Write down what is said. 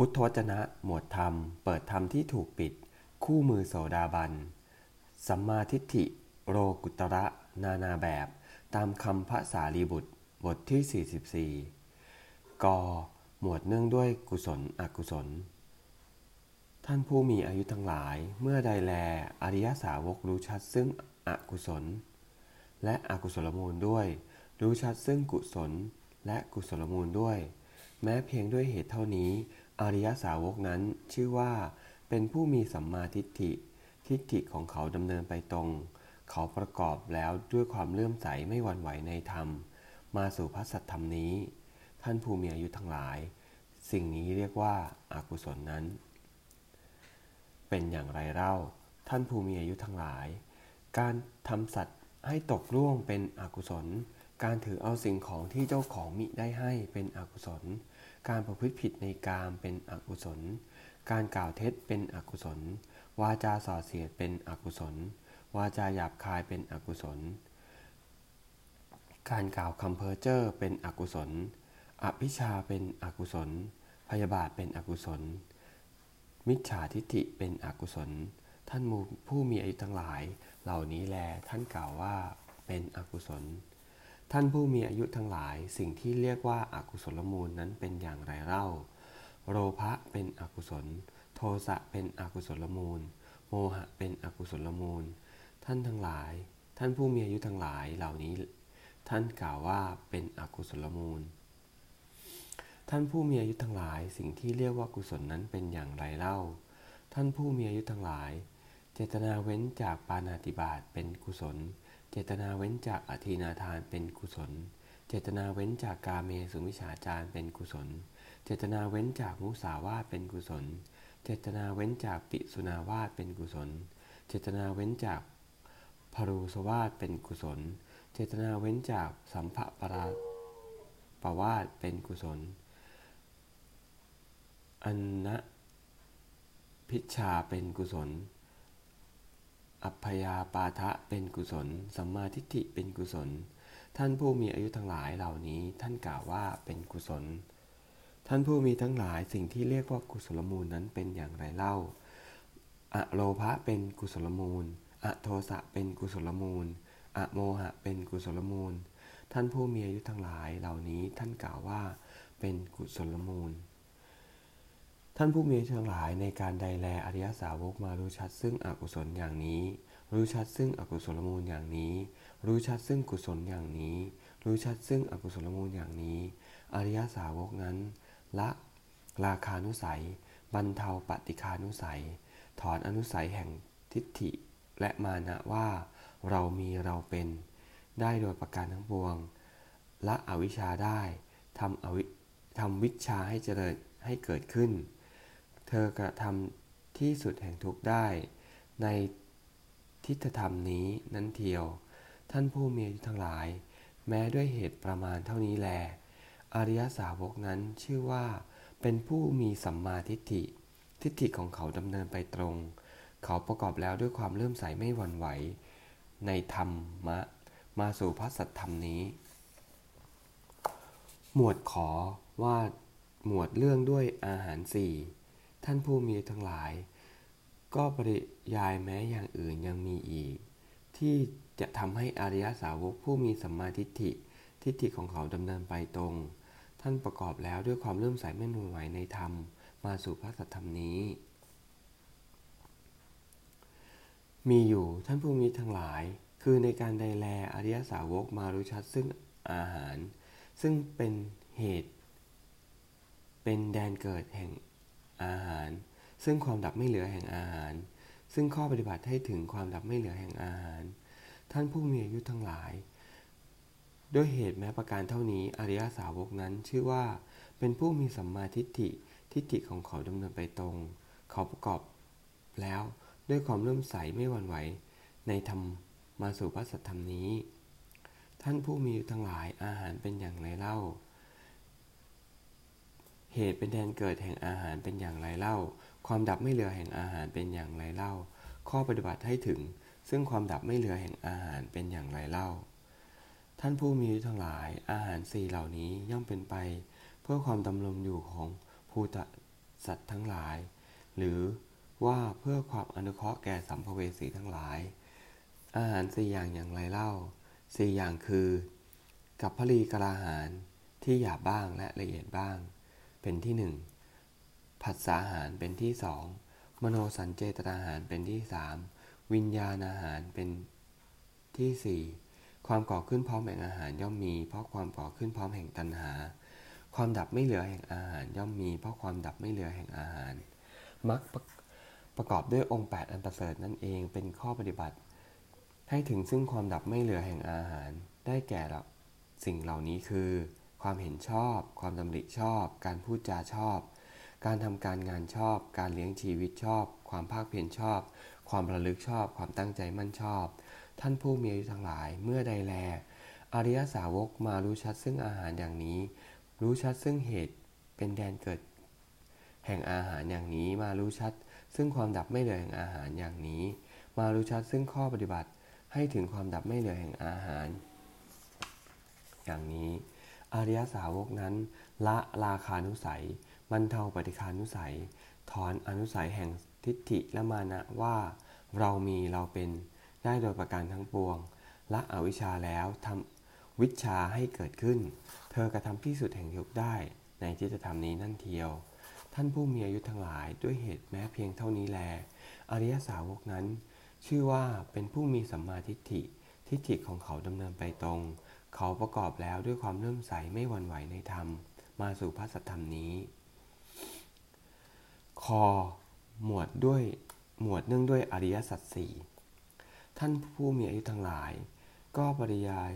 พุทธวจนะ หมวดธรรม เปิดธรรมที่ถูกปิด คู่มือโสดาบัน สัมมาทิฏฐิ โรกุตระ นานาแบบ ตามคำพระสารีบุตร บทที่ 44 ก หมวดเนื่องด้วยกุศลอกุศล ท่านผู้มีอายุทั้งหลาย เมื่อใดแล อริยสาวกรู้ชัดซึ่งอกุศล และอกุศลมูลด้วย รู้ชัดซึ่งกุศล และกุศลมูลด้วย แม้เพียงด้วยเหตุเท่านี้ อริยสาวกนั้นชื่อว่า เป็นผู้มีสัมมาทิฏฐิ ทิฏฐิของเขาดำเนินไปตรง เขาประกอบแล้วด้วยความเลื่อมใสไม่หวั่นไหวในธรรม มาสู่พระสัทธรรมนี้ ท่านผู้มีอายุทั้งหลาย สิ่งนี้เรียกว่าอากุศลนั้น เป็นอย่างไรเล่า ท่านผู้มีอายุทั้งหลาย การทำสัตว์ให้ตกล่วงเป็นอกุศล การถือเอาสิ่งของที่เจ้าของมิได้ให้เป็นอกุศล การประพฤติผิดในกามเป็นอกุศล การกล่าวเท็จเป็นอกุศล วาจาส่อเสียดเป็นอกุศล วาจาหยาบคายเป็นอกุศล การกล่าวคำเพ้อเจ้อเป็นอกุศล อภิชาเป็นอกุศล พยาบาทเป็นอกุศล มิจฉาทิฏฐิเป็นอกุศล ท่านผู้มีอายุทั้งหลาย เหล่านี้แลท่านกล่าวว่าเป็นอกุศล ท่านผู้มีอายุทั้งหลาย สิ่งที่เรียกว่าอากุศลมูลนั้นเป็นอย่างไรเล่า โลภะเป็นอกุศล โทสะเป็นอกุศลมูล โมหะเป็นอกุศลมูล ท่านทั้งหลาย ท่านผู้มีอายุทั้งหลายเหล่านี้ ท่านกล่าวว่าเป็นอกุศลมูล ท่านผู้มีอายุทั้งหลาย สิ่งที่เรียกว่ากุศลนั้นเป็นอย่างไรเล่า ท่านผู้มีอายุทั้งหลาย เจตนาเว้นจากปานาติบาตเป็นกุศล เจตนาเว้นจากอธินาทานเป็นกุศล เจตนาเว้นจากกาเมสุมิฉาจารเป็นกุศล เจตนาเว้นจากมุสาวาทเป็นกุศล เจตนาเว้นจากปิสุนาวาทเป็นกุศล เจตนาเว้นจากพรูสวาทเป็นกุศล เจตนาเว้นจากสัมภปราปวาทเป็นกุศล อันนะพิชาเป็นกุศล อัพยาปาทะเป็นกุศล สัมมาทิฏฐิเป็นกุศล ท่านผู้มีอายุทั้งหลายเหล่านี้ท่านกล่าวว่าเป็นกุศล ท่านผู้มีทั้งหลายสิ่งที่เรียกว่ากุศลมูลนั้นเป็นอย่างไรเล่าอะโลภะเป็นกุศลมูลอะโทสะเป็นกุศลมูลอะโมหะเป็นกุศลมูล ท่านผู้มีอายุทั้งหลายเหล่านี้ท่านกล่าวว่าเป็นกุศลมูล ท่านผู้มีทั้งหลายในการใดแลอริยสาวกมารู้ชัดซึ่งอกุศลอย่างนี้ รู้ชัดซึ่งอกุศลมูลอย่างนี้ รู้ชัดซึ่งกุศลอย่างนี้ รู้ชัดซึ่งอกุศลมูลอย่างนี้ อริยสาวกนั้น ละราคานุสัย บรรเทาปฏิคานุสัย ถอนอนุสัยแห่งทิฏฐิ และมานะว่า เรามีเราเป็น ได้โดยประการทั้งปวง ละอวิชชาได้ทำอวิทำวิชาให้เจริญให้เกิดขึ้น เธอกระทำที่สุดแห่งทุกได้ ในทิฏฐธรรมนี้นั้นเทียว ท่านผู้มีทั้งหลาย แม้ด้วยเหตุประมาณเท่านี้แล อริยสาวกนั้นชื่อว่า เป็นผู้มีสัมมาทิฏฐิ ทิฏฐิของเขาดำเนินไปตรง เขาประกอบแล้วด้วยความเลื่อมใสไม่หวั่นไหว ในธรรมะ มาสู่พระสัทธรรมนี้ หมวดขอว่าหมวดเรื่องด้วยอาหารสี่ ท่านผู้มีทั้งหลาย ก็ปริยายแม้อย่างอื่นยังมีอีก ที่จะทำให้อริยสาวกผู้มีสัมมาทิฏฐิ ทิฏฐิของเขาดำเนินไปตรง ท่านประกอบแล้วด้วยความเลื่มใสไม่หนุนไหวในธรรม มาสู่พระสัทธรรมนี้ มีอยู่ท่านผู้มีทั้งหลาย คือในการใดแลอริยสาวกมารู้ชัดซึ่งอาหาร ซึ่งเป็นเหตุ เป็นแดนเกิดแห่ง อาหาร ซึ่งความดับไม่เหลือแห่งอาหาร ซึ่งข้อปฏิบัติให้ถึงความดับไม่เหลือแห่งอาหาร ท่านผู้มีอายุทั้งหลาย ด้วยเหตุแม้ประการเท่านี้อริยสาวกนั้นชื่อว่า เป็นผู้มีสัมมาทิฏฐิทิฏฐิของเขาดำเนินไปตรง เขาประกอบ แล้วด้วยความเริ่มใสไม่หวั่นไหวในธรรมมาสู่พระสัทธรรมนี้ ท่านผู้มีทั้งหลายอาหารเป็นอย่างไรเล่า เหตุเป็นแดนเกิดแห่งอาหารเป็นอย่างไรเล่า ความดับไม่เหลือแห่งอาหารเป็นอย่างไรเล่า ข้อปฏิบัติให้ถึง ซึ่งความดับไม่เหลือแห่งอาหารเป็นอย่างไรเล่า ท่านผู้มีทั้งหลาย อาหารสี่เหล่านี้ย่อมเป็นไป เพื่อความดำรงอยู่ของภูตสัตว์ทั้งหลาย หรือว่าเพื่อความอนุเคราะห์แก่สัมภเวสีทั้งหลาย อาหารสี่อย่างอย่างไรเล่าสี่อย่างคือ กับพลีกลาหารที่หยาบบ้างและละเอียดบ้าง เป็นที่หนึ่งผัสสะอาหารเป็นที่สองมโนสัญเจตนาอาหารเป็นที่สามวิญญาณอาหารเป็นที่สี่ความก่อขึ้นพร้อมแห่งอาหารย่อมมี เพราะความก่อขึ้นพร้อมแห่งตัณหา ความดับไม่เหลือแห่งอาหารย่อมมี เพราะความดับไม่เหลือแห่งอาหารมักประประกอบด้วยองค์ 8 อันประเสริฐนั่นเองเป็นข้อปฏิบัติ ให้ถึงซึ่งความดับไม่เหลือแห่งอาหาร ได้แก่สิ่งเหล่านี้คือ ความเห็นชอบ ความดำริชอบ การพูดจาชอบ การทำการงานชอบ การเลี้ยงชีวิตชอบ ความภาคเพียรชอบ ความระลึกชอบ ความตั้งใจมั่นชอบ ท่านผู้มีอายุทั้งหลายเมื่อใดแล อริยสาวกมารู้ชัดซึ่งอาหารอย่างนี้ รู้ชัดซึ่งเหตุเป็นแดนเกิด แห่งอาหารอย่างนี้มารู้ชัด ซึ่งความดับไม่เหลือแห่งอาหารอย่างนี้ มารู้ชัดซึ่งข้อปฏิบัติให้ถึงความดับไม่เหลือแห่งอาหาร อย่างนี้ อริยสาวกนั้น ละราคานุสัยบรรเทาปฏิคานุสัย ถอนอนุสัยแห่งทิฏฐิและมานะว่า เรามีเราเป็นได้โดยประการทั้งปวง ละอวิชชาแล้วทำวิชาให้เกิดขึ้น เธอกระทำที่สุดแห่งยุคได้ ในจิตธรรมนี้นั่นเทียว ท่านผู้มีอายุทั้งหลายด้วยเหตุแม้เพียงเท่านี้แล อริยสาวกนั้น ชื่อว่าเป็นผู้มีสัมมาทิฏฐิทิฏฐิของเขาดำเนินไปตรง เขาประกอบแล้วด้วยความเรื่มใสไม่หวั่นไหวในธรรม มาสู่พระสัทธรรมนี้ คอหมวดด้วยหมวดเนื่องด้วยอริยสัจสี่ท่านผู้มีอายุทั้งหลาย ก็ปริยาย